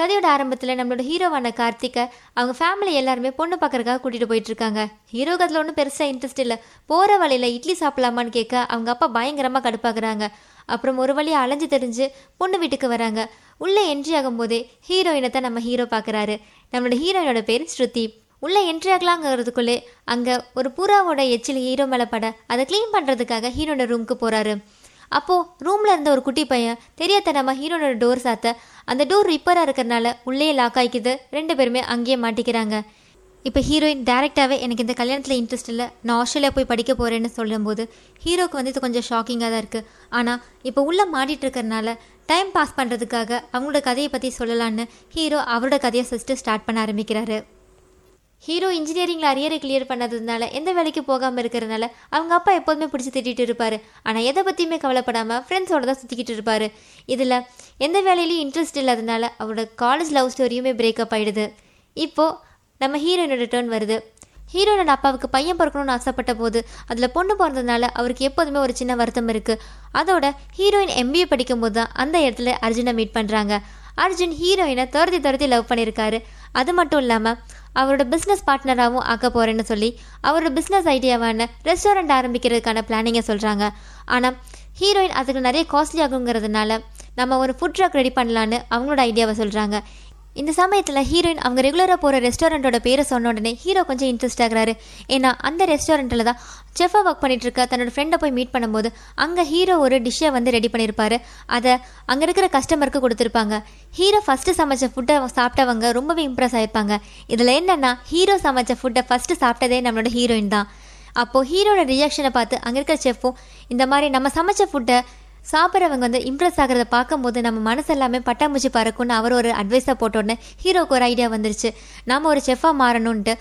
கதையோட ஆரம்பத்தில் நம்மளோட ஹீரோவான கார்த்திகை அவங்க ஃபேமிலி எல்லாருமே பொண்ணு பார்க்கறதுக்காக கூட்டிகிட்டு போயிட்டுருக்காங்க. ஹீரோ ஹீரோக்கு அதில் ஒன்றும் பெருசாக இன்ட்ரெஸ்ட் இல்லை. போகிற வழியில் இட்லி சாப்பிடலாமான்னு கேட்க அவங்க அப்பா பயங்கரமாக கடுப்பாக்குறாங்க. அப்புறம் ஒரு வழியாக அலைஞ்சு தெரிஞ்சு பொண்ணு வீட்டுக்கு வராங்க. உள்ளே என்ட்ரி ஆகும்போதே ஹீரோயினை தான் நம்ம ஹீரோ பார்க்குறாரு நம்மளோட ஹீரோயினோட பேர் ஸ்ருதி. உள்ளே என்ட்ரி ஆகலாங்கிறதுக்குள்ளே அங்கே ஒரு புறாவோட எச்சில் ஹீரோ மேலே பட அதை க்ளீன் பண்ணுறதுக்காக ஹீரோட ரூமுக்கு போகிறாரு அப்போது ரூமில் இருந்த ஒரு குட்டி பையன் தெரியாதனமா ஹீரோனோட டோர் சாத்த அந்த டோர் ரிப்பராக இருக்கிறனால உள்ளே லாக் ஆகிக்குது ரெண்டு பேருமே அங்கேயே மாட்டிக்கிறாங்க. இப்போ ஹீரோயின் டேரெக்டாகவே எனக்கு இந்த கல்யாணத்தில் இன்ட்ரெஸ்ட் இல்லை நான் ஆஸ்திரேலியா போய் படிக்க போகிறேன்னு சொல்லும்போது ஹீரோக்கு வந்து இது கொஞ்சம் ஷாக்கிங்காக தான் இருக்குது ஆனால் இப்போ உள்ளே மாட்டிகிட்டு இருக்கிறனால டைம் பாஸ் பண்ணுறதுக்காக அவங்களோட கதையை பற்றி சொல்லலான்னு ஹீரோ அவரோட கதையை ஃபஸ்ட்டு ஸ்டார்ட் பண்ண ஆரம்பிக்கிறாரு. ஹீரோ இன்ஜினியரிங்கில் அரியரை கிளியர் பண்ணதுனால எந்த வேலைக்கு போகாமல் இருக்கிறதுனால அவங்க அப்பா எப்போதுமே பிடிச்சி திட்டிகிட்டு இருப்பார். ஆனால் எதை பற்றியுமே கவலைப்படாமல் ஃப்ரெண்ட்ஸோட தான் சுற்றிக்கிட்டு இருப்பார். இதில் எந்த வேலையிலையும் இன்ட்ரெஸ்ட் இல்லாதனால அவரோட காலேஜ் லவ் ஸ்டோரியுமே பிரேக்கப் ஆயிடுது. இப்போது நம்ம ஹீரோயினோட டேர்ன் வருது. ஹீரோனோட அப்பாவுக்கு பையன் பிறக்கணும்னு ஆசைப்பட்ட போது அதில் பொண்ணு பிறந்ததுனால அவருக்கு எப்போதுமே ஒரு சின்ன வருத்தம் இருக்குது அதோட ஹீரோயின் எம்பிஏ படிக்கும்போது தான் அந்த இடத்துல அர்ஜுனை மீட் பண்ணுறாங்க அர்ஜுன் ஹீரோயினை துரத்தி துரத்தி லவ் பண்ணியிருக்காரு. அது மட்டும் இல்லாமல் அவரோட பிஸ்னஸ் பார்ட்னராகவும் ஆக்க போகிறேன்னு சொல்லி அவரோட பிஸ்னஸ் ஐடியாவான ரெஸ்டாரண்ட் ஆரம்பிக்கிறதுக்கான பிளானிங்கை சொல்கிறாங்க ஆனால் ஹீரோயின் அதுக்கு நிறைய காஸ்ட்லி ஆகுங்கிறதுனால நம்ம ஒரு ஃபுட் ட்ரக் ரெடி பண்ணலான்னு அவங்களோட ஐடியாவை சொல்கிறாங்க இந்த சமயத்தில் ஹீரோயின் அவங்க ரெகுலராக போகிற ரெஸ்டாரண்ட்டோட பேரை சொன்ன உடனே ஹீரோ கொஞ்சம் இன்ட்ரெஸ்ட் ஆகிறாரு. ஏன்னா அந்த ரெஸ்டாரண்ட்டில் தான் செஃபாக ஒர்க் பண்ணிட்டு இருக்க தன்னோட ஃப்ரெண்டை போய் மீட் பண்ணும்போது அங்கே ஹீரோ ஒரு டிஷ்ஷை வந்து ரெடி பண்ணியிருப்பாரு அதை அங்கே இருக்கிற கஸ்டமருக்கு கொடுத்துருப்பாங்க. ஹீரோ ஃபஸ்ட்டு சமைச்ச ஃபுட்டை சாப்பிட்டவங்க ரொம்பவே இம்ப்ரெஸ் ஆயிருப்பாங்க. இதில் என்னென்னா ஹீரோ சமைச்ச ஃபுட்டை ஃபஸ்ட்டு சாப்பிட்டதே நம்மளோட ஹீரோயின் தான். அப்போது ஹீரோட ரியாக்ஷனை பார்த்து அங்கே இருக்கிற செஃப்பும் இந்த மாதிரி நம்ம சமைச்ச ஃபுட்டை சாப்பிட்றவங்க வந்து இம்ப்ரெஸ் ஆகிறத பார்க்கும்போது நம்ம மனசு எல்லாமே பட்டாம்பூச்சி பறக்கும்னு அவர் ஒரு அட்வைஸாக போட்ட ஹீரோக்கு ஒரு ஐடியா வந்துருச்சு. நாம் ஒரு செஃப்பாக மாறணுன்ட்டு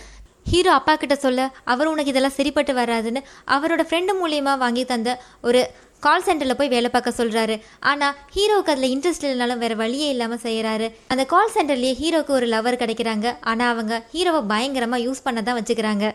ஹீரோ அப்பா கிட்ட சொல்ல அவர் உனக்கு இதெல்லாம் சரிப்பட்டு வராதுன்னு அவரோட ஃப்ரெண்டு மூலியமாக வாங்கி தந்த ஒரு கால் சென்டரில் போய் வேலை பார்க்க சொல்கிறாரு ஆனால் ஹீரோவுக்கு அதில் இன்ட்ரெஸ்ட் இல்லைனாலும் வேறு வழியே இல்லாமல் செய்கிறாரு அந்த கால் சென்டர்லேயே ஹீரோக்கு ஒரு லவர் கிடைக்கிறாங்க. ஆனால் அவங்க ஹீரோவை பயங்கரமாக யூஸ் பண்ண தான் வச்சுக்கிறாங்க.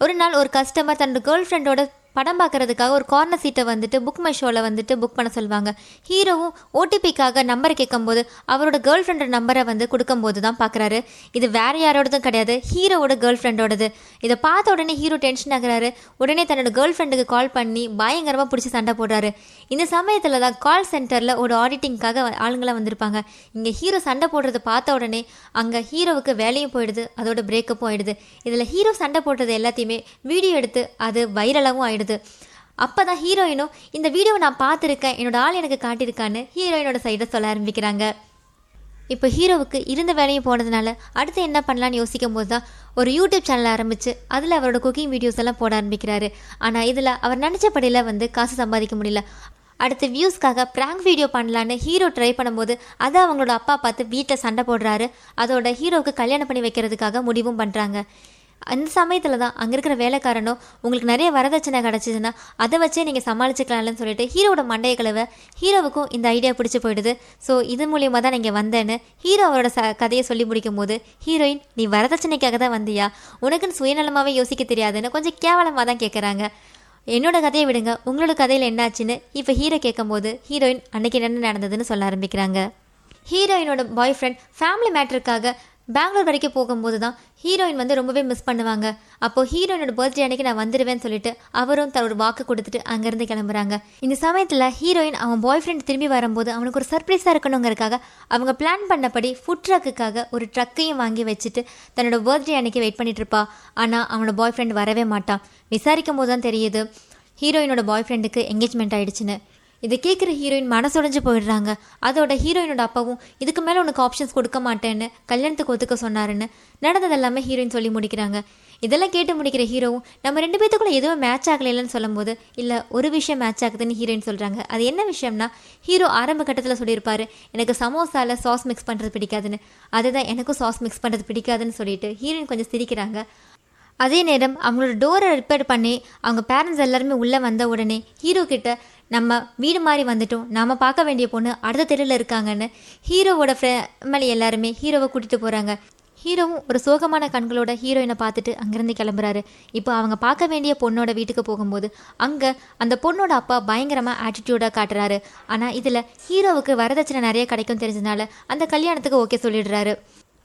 ஒரு நாள் ஒரு கஸ்டமர் தன்னோட கேர்ள் ஃப்ரெண்டோட படம் பார்க்கறதுக்காக ஒரு கார்னர் சீட்டை வந்துட்டு புக் மை ஷோவில் வந்துட்டு புக் பண்ண சொல்லுவாங்க. ஹீரோவும் ஓடிபிக்காக நம்பரை கேட்கும்போது அவரோட கேர்ள் ஃப்ரெண்டோட நம்பரை வந்து கொடுக்கும்போது தான் பார்க்குறாரு. இது வேற யாரோடதும் கிடையாது. ஹீரோவோட கேர்ள் ஃப்ரெண்டோடது இதை பார்த்த உடனே ஹீரோ டென்ஷன் ஆகிறாரு. உடனே தன்னோட கேர்ள் ஃப்ரெண்டுக்கு கால் பண்ணி பயங்கரமாக பிடிச்சி சண்டை போடுறாரு. இந்த சமயத்தில் தான் கால் சென்டரில் ஒரு ஆடிட்டிங்காக ஆளுங்களாம் வந்திருப்பாங்க. இங்கே ஹீரோ சண்டை போடுறத பார்த்த உடனே அங்கே ஹீரோவுக்கு வேலையும் போயிடுது அதோட பிரேக்கப்பும் ஆயிடுது. இதில் ஹீரோ சண்டை போட்டது எல்லாத்தையுமே வீடியோ எடுத்து அது வைரலாகவும் ஆயிடுது. அப்போ தான் ஹீரோயினும் இந்த வீடியோவை நான் பார்த்துருக்கேன் என்னோட ஆள் எனக்கு காட்டியிருக்கான்னு ஹீரோயினோட சைடை சொல்ல ஆரம்பிக்கிறாங்க. இப்போ ஹீரோவுக்கு இருந்த வேலையும் போனதுனால அடுத்து என்ன பண்ணலான்னு யோசிக்கும் போது தான் ஒரு யூடியூப் சேனல் ஆரம்பித்து அதில் அவரோட குக்கிங் வீடியோஸ் எல்லாம் போட ஆரம்பிக்கிறாரு. ஆனால் இதில் அவர் நினச்சபடியில் வந்து காசு சம்பாதிக்க முடியல. அடுத்து வியூஸ்க்காக ப்ராங்க் வீடியோ பண்ணலான்னு ஹீரோ ட்ரை பண்ணும்போது அதை அவங்களோட அப்பா பார்த்து வீட்டில் சண்டை போடுறாரு. அதோட ஹீரோவுக்கு கல்யாணம் பண்ணி வைக்கிறதுக்காக முடிவும் பண்ணுறாங்க அந்த சமயத்தில் தான் அங்கே இருக்கிற வேலைக்காரனோ உங்களுக்கு நிறைய வரதட்சணை கிடச்சிதுன்னா அதை வச்சே நீங்கள் சமாளிச்சுக்கலாம்னு சொல்லிட்டு ஹீரோவோட மண்டைய கலவை ஹீரோவுக்கும் இந்த ஐடியா பிடிச்சி போயிடுது. ஸோ இது மூலியமாக தான் நீங்கள் வந்தேன்னு ஹீரோ அவரோட ச கதையை சொல்லி முடிக்கும் போது ஹீரோயின் நீ வரதட்சணைக்காக தான் வந்தியா? உனக்குன்னு சுயநலமாகவே யோசிக்க தெரியாதுன்னு கொஞ்சம் கேவலமாக தான் கேட்குறாங்க என்னோட கதையை விடுங்க. உங்களோட கதையில் என்னாச்சுன்னு இப்போ ஹீரோ கேட்கும்போது ஹீரோயின் அன்னைக்கு என்ன நடந்ததுன்னு சொல்ல ஆரம்பிக்கிறாங்க. ஹீரோயினோட பாய் ஃப்ரெண்ட் ஃபேமிலி மேட்டருக்காக பெங்களூர் வரைக்கும் போகும்போது தான் ஹீரோயின் வந்து ரொம்பவே மிஸ் பண்ணுவாங்க. அப்போது ஹீரோயினோட பர்த்டே அன்னைக்கு நான் வந்துடுவேன்னு சொல்லிட்டு அவரும் தன்னோட வாக்கு கொடுத்துட்டு அங்கேருந்து கிளம்புறாங்க. இந்த சமயத்தில் ஹீரோயின் அவன் பாய் ஃப்ரெண்ட் திரும்பி வரும்போது அவனுக்கு ஒரு சர்ப்ரைஸாக இருக்கணுங்கிறதுக்காக அவங்க பிளான் பண்ணபடி ஃபுட் ட்ரக்குக்காக ஒரு ட்ரக்கையும் வாங்கி வச்சுட்டு தன்னோட பர்த்டே அன்னைக்கு வெயிட் பண்ணிட்டு இருப்பா. ஆனால் அவனோட பாய் ஃப்ரெண்ட் வரவே மாட்டான். விசாரிக்கும் போது தான் தெரியுது ஹீரோயினோட பாய் ஃப்ரெண்டுக்கு என்கேஜ்மெண்ட் ஆயிடுச்சுன்னு. இதை கேட்குற ஹீரோயின் மனசுடைஞ்சு போயிடுறாங்க. அதோட ஹீரோயினோட அப்பாவும் இதுக்கு மேலே உனக்கு ஆப்ஷன்ஸ் கொடுக்க மாட்டேன்னு கல்யாணத்துக்கு ஒத்துக்க சொன்னாருன்னு நடந்தது எல்லாமே ஹீரோயின் சொல்லி முடிக்கிறாங்க. இதெல்லாம் கேட்டு முடிக்கிற ஹீரோவும் நம்ம ரெண்டு பேத்துக்குள்ள எதுவும் மேட்ச் ஆகலைன்னு சொல்லும்போது இல்லை ஒரு விஷயம் மேட்ச் ஆகுதுன்னு ஹீரோயின் சொல்கிறாங்க அது என்ன விஷயம்னா ஹீரோ ஆரம்ப கட்டத்தில் சொல்லியிருப்பாரு எனக்கு சமோசாவில் சாஸ் மிக்ஸ் பண்ணுறது பிடிக்காதுன்னு. அதுதான் எனக்கும் சாஸ் மிக்ஸ் பண்ணுறது பிடிக்காதுன்னு சொல்லிட்டு ஹீரோயின் கொஞ்சம் சிரிக்கிறாங்க. அதே நேரம் அவங்களோட டோரை ரிப்பேர் பண்ணி அவங்க பேரண்ட்ஸ் எல்லாருமே உள்ளே வந்த உடனே ஹீரோ கிட்ட நம்ம வீடு மாதிரி வந்துட்டோம் நாம் பார்க்க வேண்டிய பொண்ணு அடுத்த தெருவில் இருக்காங்கன்னு ஹீரோவோட ஃபேமிலி எல்லாருமே ஹீரோவை கூட்டிகிட்டு போகிறாங்க ஹீரோவும் ஒரு சோகமான கண்களோட ஹீரோயினை பார்த்துட்டு அங்கேருந்து கிளம்புறாரு. இப்போ அவங்க பார்க்க வேண்டிய பொண்ணோட வீட்டுக்கு போகும்போது அங்கே அந்த பொண்ணோட அப்பா பயங்கரமாக ஆட்டிடியூடாக காட்டுறாரு. ஆனால் இதில் ஹீரோவுக்கு வரதட்சணை நிறைய கிடைக்கும் தெரிஞ்சதுனால அந்த கல்யாணத்துக்கு ஓகே சொல்லிடுறாரு.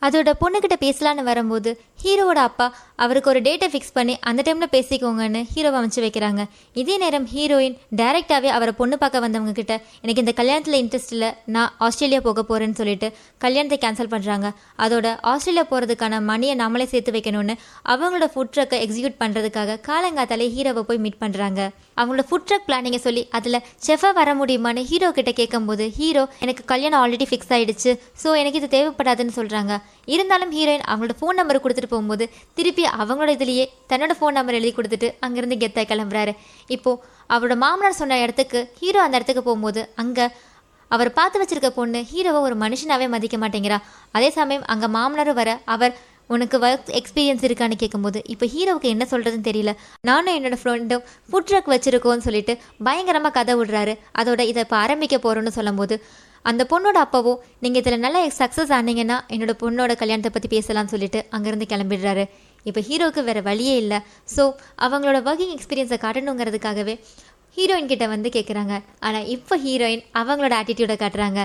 அதோட பொண்ணுக்கிட்ட பேசலான்னு வரும்போது ஹீரோவோட அப்பா அவருக்கு ஒரு டேட்டை ஃபிக்ஸ் பண்ணி அந்த டைமில் பேசிக்கோங்கன்னு ஹீரோவை அமைச்சு வைக்கிறாங்க. இதே நேரம் ஹீரோயின் டைரெக்டாகவே அவரை பொண்ணு பார்க்க வந்தவங்க கிட்ட எனக்கு இந்த கல்யாணத்தில் இன்ட்ரெஸ்ட் இல்லை நான் ஆஸ்திரேலியா போக போகிறேன்னு சொல்லிட்டு கல்யாணத்தை கேன்சல் பண்ணுறாங்க அதோட ஆஸ்திரேலியா போகிறதுக்கான மணியை நம்மளே சேர்த்து வைக்கணும்னு அவங்களோட ஃபுட் ட்ரக்கை எக்ஸிக்யூட் பண்ணுறதுக்காக காலங்காத்தாலே ஹீரோவை போய் மீட் பண்ணுறாங்க அவங்களோட ஃபுட் ட்ரக் பிளானிங்கை சொல்லி அதில் செஃபாக வர முடியுமான்னு ஹீரோ கிட்ட கேட்கும்போது ஹீரோ எனக்கு கல்யாணம் ஆல்ரெடி ஃபிக்ஸ் ஆகிடுச்சு ஸோ எனக்கு இது தேவைப்படாதுன்னு சொல்கிறாங்க இருந்தாலும் ஹீரோயின் அவங்களோட ஃபோன் நம்பர் கொடுத்துட்டு போகும்போது திருப்பி அவங்களோட இதுலேயே தன்னோட ஃபோன் நம்பர் எழுதி கொடுத்துட்டு அங்கேருந்து கெத்தாய் கிளம்புறாரு. இப்போது அவரோட மாமனார் சொன்ன இடத்துக்கு ஹீரோ அந்த இடத்துக்கு போகும்போது அங்கே அவர் பார்த்து வச்சிருக்க பொண்ணு ஹீரோவை ஒரு மனுஷனாவே மதிக்க மாட்டேங்கிறா. அதே சமயம் அங்கே மாமனாரும் வர அவர் உனக்கு ஒர்க் எக்ஸ்பீரியன்ஸ் இருக்கான்னு கேட்கும்போது இப்போ ஹீரோவுக்கு என்ன சொல்கிறதுன்னு தெரியல. நானும் என்னோட ஃப்ரெண்டும் ஃபுட் ட்ரக் வச்சுருக்கோன்னு சொல்லிட்டு பயங்கரமாக கதை விடுறாரு. அதோட இதை இப்போ ஆரம்பிக்க போகிறோன்னு சொல்லும்போது அந்த பொண்ணோட அப்பாவோ நீங்கள் இதில் நல்லா சக்ஸஸ் ஆனீங்கன்னா என்னோட பொண்ணோட கல்யாணத்தை பற்றி பேசலாம்னு சொல்லிட்டு அங்கேருந்து கிளம்பிடுறாரு. இப்போ ஹீரோவுக்கு வேறு வழியே இல்லை. ஸோ அவங்களோட ஒர்க்கிங் எக்ஸ்பீரியன்ஸை காட்டணுங்கிறதுக்காகவே ஹீரோயின் கிட்ட வந்து கேட்குறாங்க ஆனால் இப்போ ஹீரோயின் அவங்களோட ஆட்டிடியூடை காட்டுறாங்க.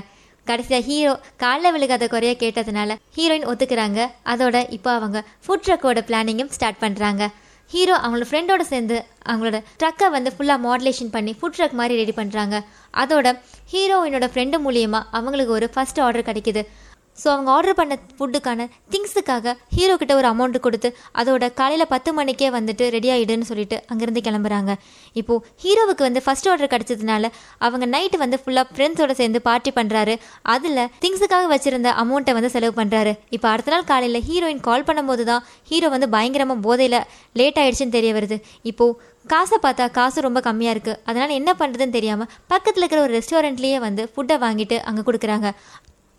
கடைசியாக ஹீரோ காலைல விழுகாத குறைய கேட்டதுனால ஹீரோயின் ஒத்துக்கிறாங்க. அதோட இப்போ அவங்க ஃபுட் ட்ரக்கோட பிளானிங்கும் ஸ்டார்ட் பண்ணுறாங்க ஹீரோ அவங்களோட ஃப்ரெண்டோட சேர்ந்து அவங்களோட ட்ரக்கை வந்து ஃபுல்லாக மாடலேஷன் பண்ணி ஃபுட் ட்ரக் மாதிரி ரெடி பண்ணுறாங்க அதோட ஹீரோயினோட ஃப்ரெண்டு மூலியமாக அவங்களுக்கு ஒரு ஃபர்ஸ்ட் ஆர்டர் கிடைக்கிது. ஸோ அவங்க ஆர்டர் பண்ண ஃபுட்டுக்கான திங்ஸுக்காக ஹீரோ கிட்ட ஒரு அமௌண்ட் கொடுத்து அதோட காலையில் பத்து மணிக்கே வந்துட்டு ரெடி ஆகிடுன்னு சொல்லிட்டு அங்கேருந்து கிளம்புறாங்க. இப்போது ஹீரோவுக்கு வந்து ஃபஸ்ட் ஆர்டர் கிடச்சதுனால அவங்க நைட்டு வந்து ஃபுல்லாக ஃப்ரெண்ட்ஸோட சேர்ந்து பார்ட்டி பண்ணுறாரு அதில் திங்ஸுக்காக வச்சுருந்த அமௌண்ட்டை வந்து செலவு பண்ணுறாரு இப்போ அடுத்த நாள் காலையில் ஹீரோயின் கால் பண்ணும்போது தான் ஹீரோ வந்து பயங்கரமாக போதையில் லேட் ஆகிடுச்சின்னு தெரிய வருது. இப்போது காசை பார்த்தா காசு ரொம்ப கம்மியாக இருக்குது அதனால் என்ன பண்ணுறதுன்னு தெரியாமல் பக்கத்தில் இருக்கிற ஒரு ரெஸ்டாரண்ட்லேயே வந்து ஃபுட்டை வாங்கிட்டு அங்கே கொடுக்குறாங்க.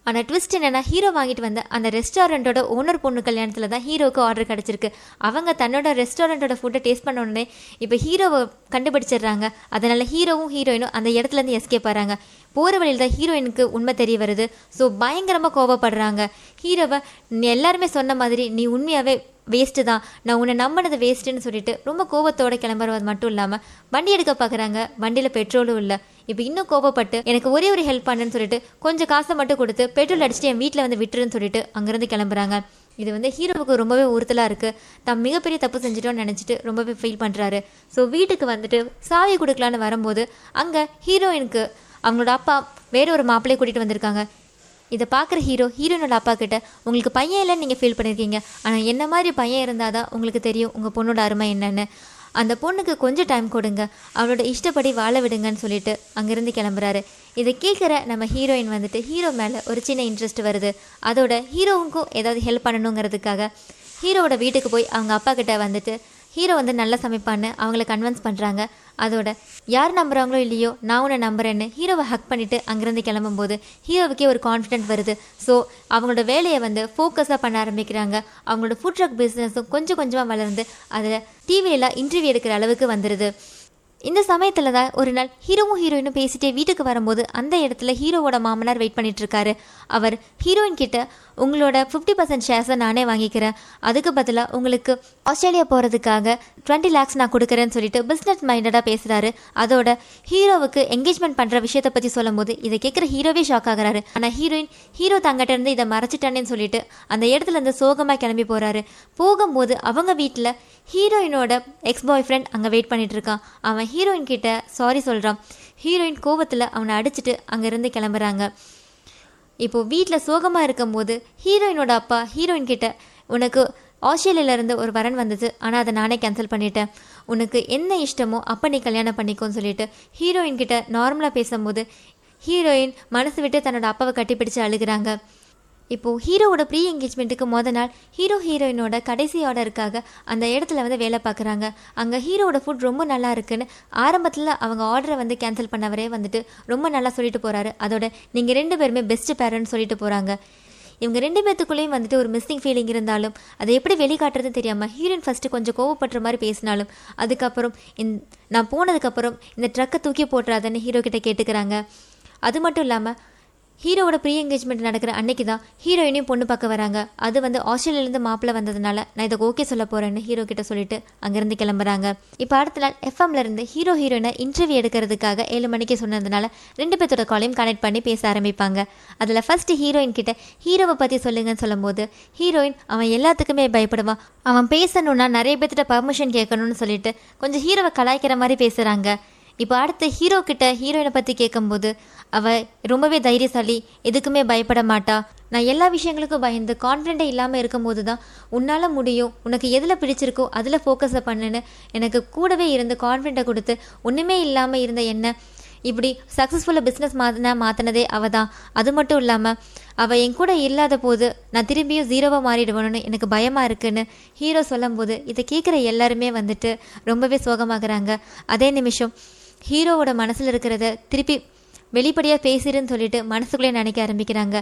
ஆனால் ட்விஸ்ட் என்னென்னா ஹீரோ வாங்கிட்டு வந்த அந்த ரெஸ்டாரண்ட்டோட ஓனர் பொண்ணு கல்யாணத்தில் தான் ஹீரோவுக்கு ஆர்டர் கிடச்சிருக்கு. அவங்க தன்னோட ரெஸ்டாரண்ட்டோட ஃபுட்டை டேஸ்ட் பண்ண உடனே இப்போ ஹீரோவை கண்டுபிடிச்சிடுறாங்க. அதனால் ஹீரோவும் ஹீரோயினும் அந்த இடத்துலேருந்து எஸ்கேப் ஆகிறாங்க போகிற வழியில் தான் ஹீரோயினுக்கு உண்மை தெரிய வருது. ஸோ பயங்கரமாக கோவப்படுறாங்க. ஹீரோவை நீ எல்லாருமே சொன்ன மாதிரி நீ உண்மையாகவே வேஸ்ட்டு தான். நான் உன்னை நம்பினது வேஸ்ட்டுன்னு சொல்லிட்டு ரொம்ப கோவத்தோடு கிளம்புறது மட்டும் இல்லாமல் வண்டி எடுக்க பார்க்குறாங்க வண்டியில் பெட்ரோலும் இல்லை. இப்போ இன்னும் கோபப்பட்டு எனக்கு ஒரே ஒரு ஹெல்ப் பண்ணுன்னு சொல்லிட்டு கொஞ்சம் காசை மட்டும் கொடுத்து பெட்ரோல் அடிச்சுட்டு என் வீட்டில் வந்து விட்டுருன்னு சொல்லிட்டு அங்கேருந்து கிளம்புறாங்க. இது வந்து ஹீரோவுக்கு ரொம்பவே உறுத்தலாக இருக்குது தான் மிகப்பெரிய தப்பு செஞ்சிட்டோன்னு நினச்சிட்டு ரொம்பவே ஃபீல் பண்ணுறாரு ஸோ வீட்டுக்கு வந்துட்டு சாவி கொடுக்கலான்னு வரும்போது அங்கே ஹீரோயினுக்கு அவங்களோட அப்பா வேற ஒரு மாப்பிள்ளையை கூட்டிகிட்டு வந்திருக்காங்க. இதை பார்க்குற ஹீரோ ஹீரோனோட அப்பா கிட்ட உங்களுக்கு பையன் இல்லைன்னு நீங்கள் ஃபீல் பண்ணியிருக்கீங்க ஆனால் என்ன மாதிரி பையன் இருந்தால் தான் உங்களுக்கு தெரியும் உங்கள் பொண்ணோட அருமை என்னன்னு. அந்த பொண்ணுக்கு கொஞ்சம் டைம் கொடுங்க. அவளோட இஷ்டப்படி வாழ விடுங்கன்னு சொல்லிட்டு அங்கேருந்து கிளம்புறாரு. இதை கேட்குற நம்ம ஹீரோயின் வந்துட்டு ஹீரோ மேலே ஒரு சின்ன இன்ட்ரெஸ்ட் வருது. அதோட ஹீரோவுக்கும் ஏதாவது ஹெல்ப் பண்ணணுங்கிறதுக்காக ஹீரோவோட வீட்டுக்கு போய் அவங்க அப்பா கிட்ட வந்துட்டு ஹீரோ வந்து நல்லா சமைப்பான்னு அவங்கள கன்வின்ஸ் பண்ணுறாங்க அதோட யார் நம்புகிறாங்களோ இல்லையோ நான் உன்னை நம்புறேன்னு ஹீரோவை ஹக் பண்ணிவிட்டு அங்கேருந்து கிளம்பும்போது ஹீரோவுக்கே ஒரு கான்ஃபிடென்ட் வருது. ஸோ அவங்களோட வேலையை வந்து ஃபோக்கஸாக பண்ண ஆரம்பிக்கிறாங்க. அவங்களோட ஃபுட் ட்ரக் பிஸ்னஸும் கொஞ்சம் கொஞ்சமாக வளர்ந்து அதில் டிவியெல்லாம் இன்டர்வியூ எடுக்கிற அளவுக்கு வந்துடுது இந்த சமயத்தில் தான் ஒரு நாள் ஹீரோவும் ஹீரோயினும் பேசிட்டே வீட்டுக்கு வரும்போது அந்த இடத்துல ஹீரோவோட மாமனார் வெயிட் பண்ணிட்டு அவர் ஹீரோயின் கிட்ட உங்களோட ஃபிஃப்டி பர்சன்ட் ஷேர்ஸை நானே வாங்கிக்கிறேன். அதுக்கு பதிலாக உங்களுக்கு ஆஸ்திரேலியா போகிறதுக்காக டுவெண்ட்டி லேக்ஸ் நான் கொடுக்குறேன்னு சொல்லிட்டு பிஸ்னஸ் மைண்டடாக பேசுகிறாரு அதோட ஹீரோவுக்கு என்கேஜ்மெண்ட் பண்ணுற விஷயத்தை பற்றி சொல்லும்போது இதை கேட்குற ஹீரோவே ஷாக் ஆகுறாரு. ஆனால் ஹீரோயின் ஹீரோ தங்கிட்ட இருந்து இதை மறைச்சிட்டானேன்னு சொல்லிட்டு அந்த இடத்துல இருந்து சோகமாக கிளம்பி போகிறாரு போகும்போது அவங்க வீட்டில் ஹீரோயினோட எக்ஸ் பாய் ஃப்ரெண்ட் அங்கே வெயிட் பண்ணிட்டு இருக்கான். அவன் ஹீரோயின் கிட்ட சாரி சொல்கிறான் ஹீரோயின் கோவத்தில் அவனை அடிச்சுட்டு அங்கேருந்து கிளம்புறாங்க. இப்போது வீட்டில் சோகமாக இருக்கும்போது ஹீரோயினோட அப்பா ஹீரோயின் கிட்ட உனக்கு ஆஸ்திரேலியாவிலேருந்து ஒரு வரன் வந்தது. ஆனால் அதை நானே கேன்சல் பண்ணிட்டேன். உனக்கு என்ன இஷ்டமோ அப்போ நீ கல்யாணம் பண்ணிக்கோன்னு சொல்லிட்டு ஹீரோயின் கிட்ட நார்மலாக பேசும்போது ஹீரோயின் மனசு விட்டு தன்னோட அப்பாவை கட்டிப்பிடிச்சு அழுகிறாங்க. இப்போது ஹீரோவோட ப்ரீ என்கேஜ்மெண்ட்டுக்கு மொதல் நாள் ஹீரோ ஹீரோயினோட கடைசி ஆர்டருக்காக அந்த இடத்துல வந்து வேலை பார்க்குறாங்க. அங்கே ஹீரோவோட ஃபுட் ரொம்ப நல்லா இருக்குன்னு ஆரம்பத்தில் அவங்க ஆர்டரை வந்து கேன்சல் பண்ணவரே வந்துட்டு ரொம்ப நல்லா சொல்லிட்டு போகிறாரு அதோட நீங்கள் ரெண்டு பேருமே பெஸ்ட் பேரண்ட்னு சொல்லிட்டு போகிறாங்க இவங்க ரெண்டு பேத்துக்குள்ளேயும் வந்துட்டு ஒரு மிஸ்ஸிங் ஃபீலிங் இருந்தாலும் அதை எப்படி வெளிக்காட்டுறதுன்னு தெரியாமல் ஹீரோயின் ஃபஸ்ட்டு கொஞ்சம் கோவப்படுற மாதிரி பேசினாலும் அதுக்கப்புறம் இந் நான் போனதுக்கப்புறம் இந்த ட்ரக்கை தூக்கி போட்டுறாதன்னு ஹீரோ கிட்ட கேட்டுக்கிறாங்க. அது மட்டும் இல்லாமல் ஹீரோவோட ப்ரீ என்கேஜ்மெண்ட் நடக்கிற அன்னைக்கு தான் ஹீரோயினையும் பொண்ணு பார்க்க வராங்க. அது வந்து ஆஸ்திரேலியிலேருந்து மாப்பிள்ளை வந்ததுனால நான் இதை ஓகே சொல்ல போகிறேன்னு ஹீரோ கிட்ட சொல்லிட்டு அங்கேருந்து கிளம்புறாங்க. இப்போ அடுத்த நாள் எஃப்எம்ல இருந்து ஹீரோ ஹீரோயினை இன்டர்வியூ எடுக்கிறதுக்காக ஏழு மணிக்கு சொன்னதுனால ரெண்டு பேர்த்தோட காலையும் கனெக்ட் பண்ணி பேச ஆரம்பிப்பாங்க. அதில் ஃபர்ஸ்ட் ஹீரோயின் கிட்ட ஹீரோவை பற்றி சொல்லுங்கன்னு சொல்லும்போது ஹீரோயின் அவன் எல்லாத்துக்குமே பயப்படுவான். அவன் பேசணும்னா நிறைய பேர்த்திட்ட பர்மிஷன் கேட்கணும்னு சொல்லிட்டு கொஞ்சம் ஹீரோவை கலாய்க்கிற மாதிரி பேசுகிறாங்க இப்போ அடுத்து ஹீரோ கிட்ட ஹீரோயினை பற்றி கேட்கும்போது அவ ரொம்பவே தைரியசாலி எதுக்குமே பயப்பட மாட்டா. நான் எல்லா விஷயங்களுக்கும் பயந்து கான்ஃபிடென்ட்டே இல்லாமல் இருக்கும்போது தான் உன்னால் முடியும் உனக்கு எதில் பிடிச்சிருக்கோ அதில் ஃபோக்கஸை பண்ணுன்னு எனக்கு கூடவே இருந்து கான்ஃபிடென்ட்டை கொடுத்து ஒன்றுமே இல்லாமல் இருந்த என்ன இப்படி சக்ஸஸ்ஃபுல்லாக பிஸ்னஸ் மாற்றினா மாற்றினதே அவ தான் அது மட்டும் இல்லாமல் அவள் என் கூட இல்லாத போது நான் திரும்பியும் ஜீரோவாக மாறிடுவேணும்னு எனக்கு பயமாக இருக்குன்னு ஹீரோ சொல்லும்போது இதை கேட்குற எல்லாருமே வந்துட்டு ரொம்பவே சோகமாகறாங்க. அதே நிமிஷம் ஹீரோவோட மனசில் இருக்கிறத திருப்பி வெளிப்படையாக பேசிடுன்னு சொல்லிட்டு மனசுக்குள்ளே நினைக்க ஆரம்பிக்கிறாங்க.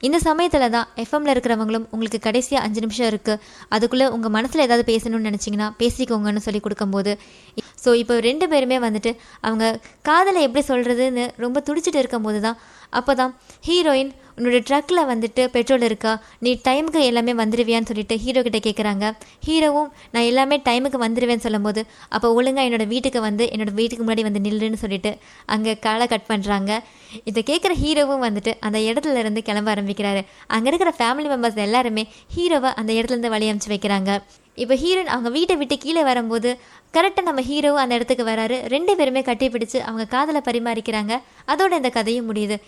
இந்த சமயத்தில் தான் எஃப்எம்ல இருக்கிறவங்களும் உங்களுக்கு கடைசியாக அஞ்சு நிமிஷம் இருக்குது அதுக்குள்ளே உங்கள் மனசில் ஏதாவது பேசணும்னு நினச்சிங்கன்னா பேசிக்கோங்கன்னு சொல்லி கொடுக்கும்போது ஸோ இப்போ ரெண்டு பேருமே வந்துட்டு அவங்க காதலை எப்படி சொல்கிறதுன்னு ரொம்ப துடிச்சிட்டு இருக்கும்போது தான் அப்போ தான் ஹீரோயின் உன்னோட ட்ரக்கில் வந்துட்டு பெட்ரோல் இருக்கா? நீ டைமுக்கு எல்லாமே வந்துடுவியான்னு சொல்லிட்டு ஹீரோ கிட்ட கேட்குறாங்க ஹீரோவும் நான் எல்லாமே டைமுக்கு வந்துடுவேன்னு சொல்லும்போது அப்போ ஒழுங்காக என்னோட வீட்டுக்கு வந்து என்னோட வீட்டுக்கு முன்னாடி வந்து நில்லுன்னு சொல்லிட்டு அங்கே காலை கட் பண்ணுறாங்க இதை கேட்குற ஹீரோவும் வந்துட்டு அந்த இடத்துல இருந்து கிளம்ப ஆரம்பிக்கிறாரு. அங்கே இருக்கிற ஃபேமிலி மெம்பர்ஸ் எல்லாருமே ஹீரோவை அந்த இடத்துலேருந்து வழி அனுப்பிச்சு வைக்கிறாங்க. இப்போ ஹீரோன் அவங்க வீட்டை விட்டு கீழே வரும்போது கரெக்டாக நம்ம ஹீரோவும் அந்த இடத்துக்கு வராரு. ரெண்டு பேருமே கட்டி பிடிச்சு அவங்க காதலை பரிமாறிக்கிறாங்க. அதோட இந்த கதையும் முடியுது.